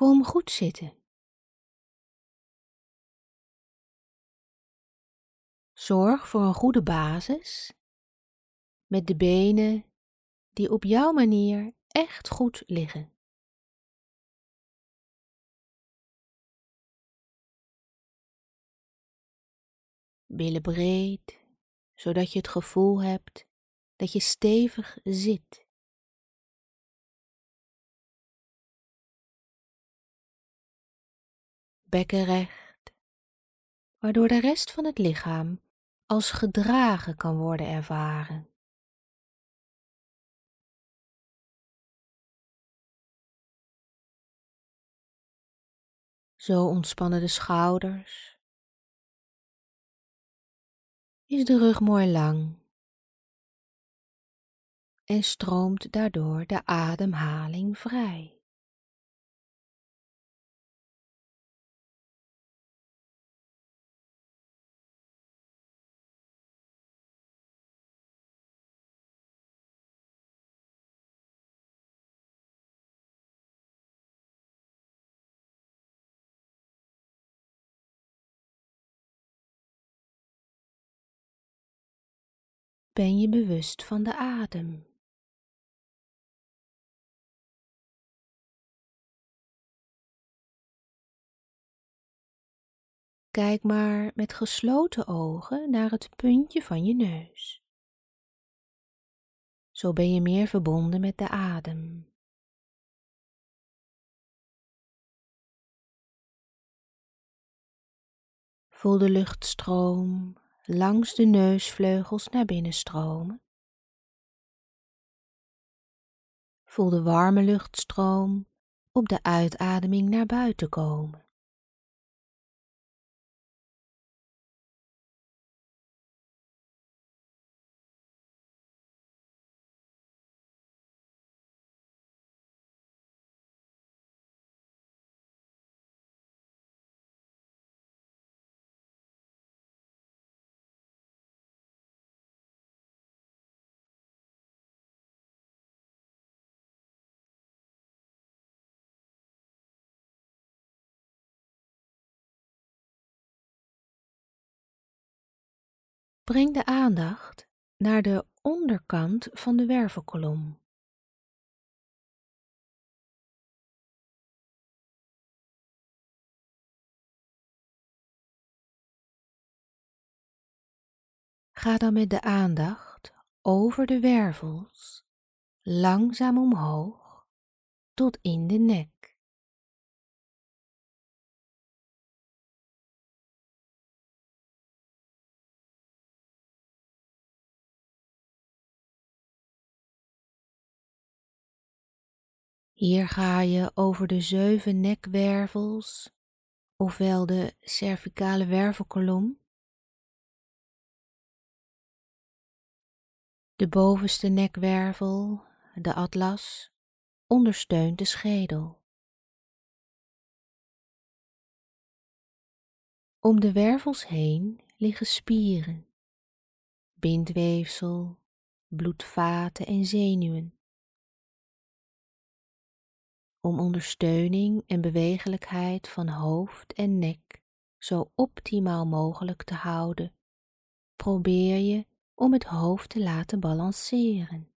Kom goed zitten. Zorg voor een goede basis met de benen die op jouw manier echt goed liggen. Billen breed, zodat je het gevoel hebt dat je stevig zit. Bekken recht, waardoor de rest van het lichaam als gedragen kan worden ervaren. Zo ontspannen de schouders. Is de rug mooi lang en stroomt daardoor de ademhaling vrij. Ben je bewust van de adem. Kijk maar met gesloten ogen naar het puntje van je neus. Zo ben je meer verbonden met de adem. Voel de luchtstroom langs de neusvleugels naar binnen stromen. Voel de warme luchtstroom op de uitademing naar buiten komen. Breng de aandacht naar de onderkant van de wervelkolom. Ga dan met de aandacht over de wervels langzaam omhoog tot in de nek. Hier ga je over de zeven nekwervels, ofwel de cervicale wervelkolom. De bovenste nekwervel, de atlas, ondersteunt de schedel. Om de wervels heen liggen spieren, bindweefsel, bloedvaten en zenuwen om ondersteuning en bewegelijkheid van hoofd en nek zo optimaal mogelijk te houden, probeer je om het hoofd te laten balanceren.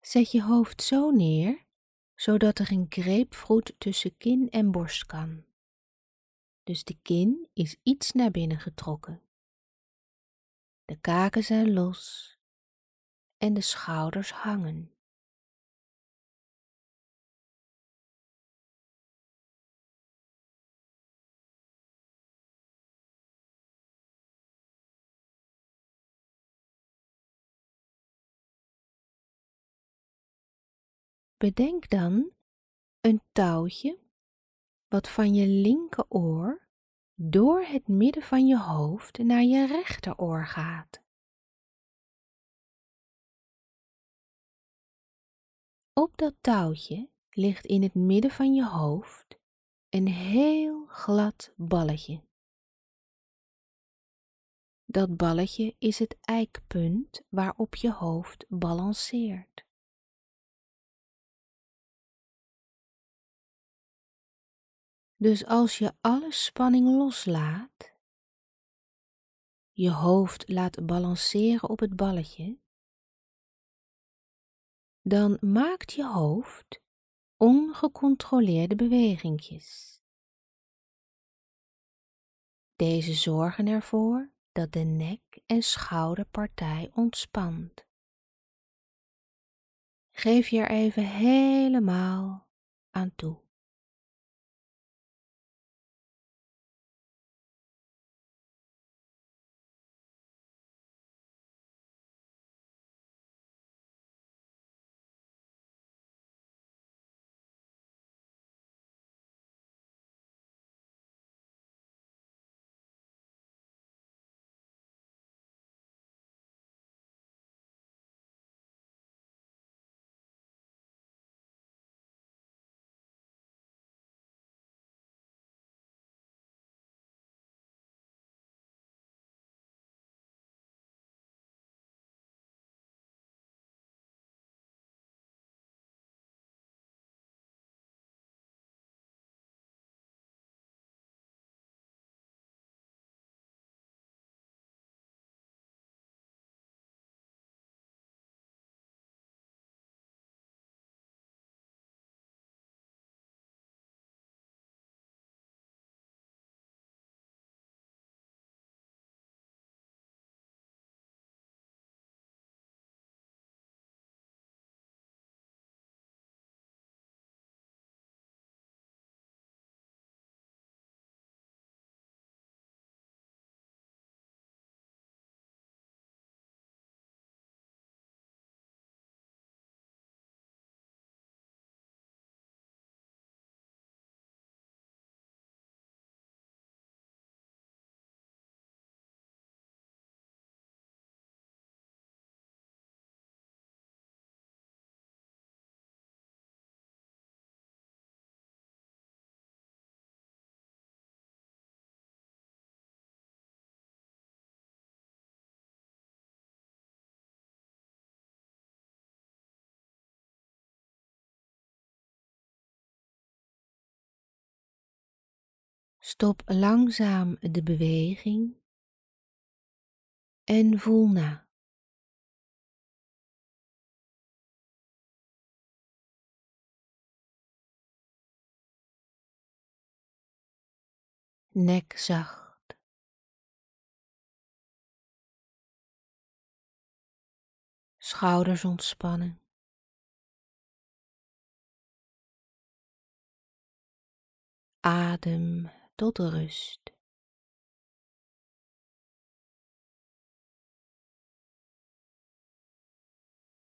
Zet je hoofd zo neer, zodat er een grapefruit tussen kin en borst kan dus de kin is iets naar binnen getrokken. De kaken zijn los en de schouders hangen. Bedenk dan een touwtje wat van je linkeroor door het midden van je hoofd naar je rechteroor gaat. Op dat touwtje ligt in het midden van je hoofd een heel glad balletje Dat balletje is het eikpunt waarop je hoofd balanceert. Dus als je alle spanning loslaat, je hoofd laat balanceren op het balletje, dan maakt je hoofd ongecontroleerde bewegingjes. Deze zorgen ervoor dat de nek- en schouderpartij ontspant. Geef je er even helemaal aan toe. Stop langzaam de beweging en voel na. Nek zacht. Schouders ontspannen. Adem tot rust.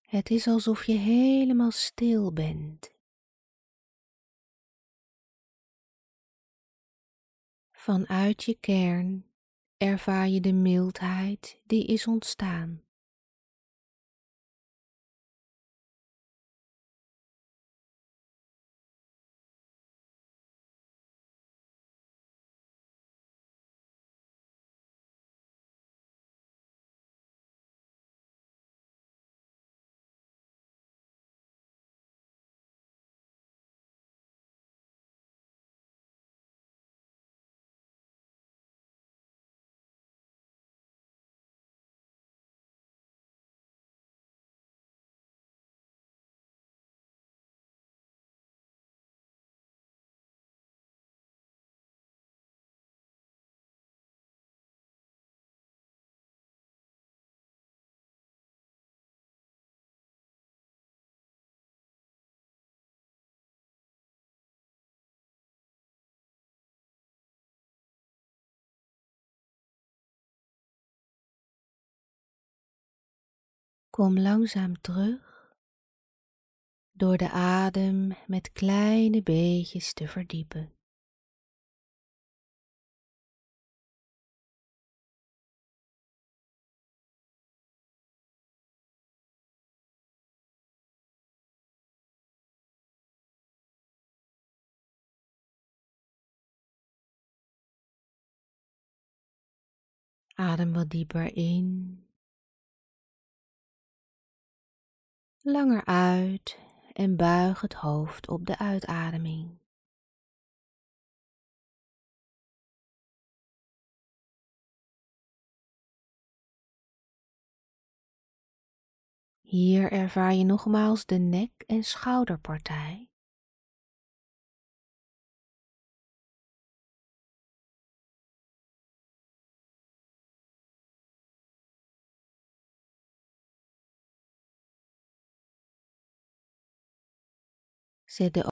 Het is alsof je helemaal stil bent. Vanuit je kern ervaar je de mildheid die is ontstaan. Kom langzaam terug door de adem met kleine beetjes te verdiepen. Adem wat dieper in. Langer uit en buig het hoofd op de uitademing. Hier ervaar je nogmaals de nek- en schouderpartij. Zet de